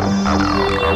Música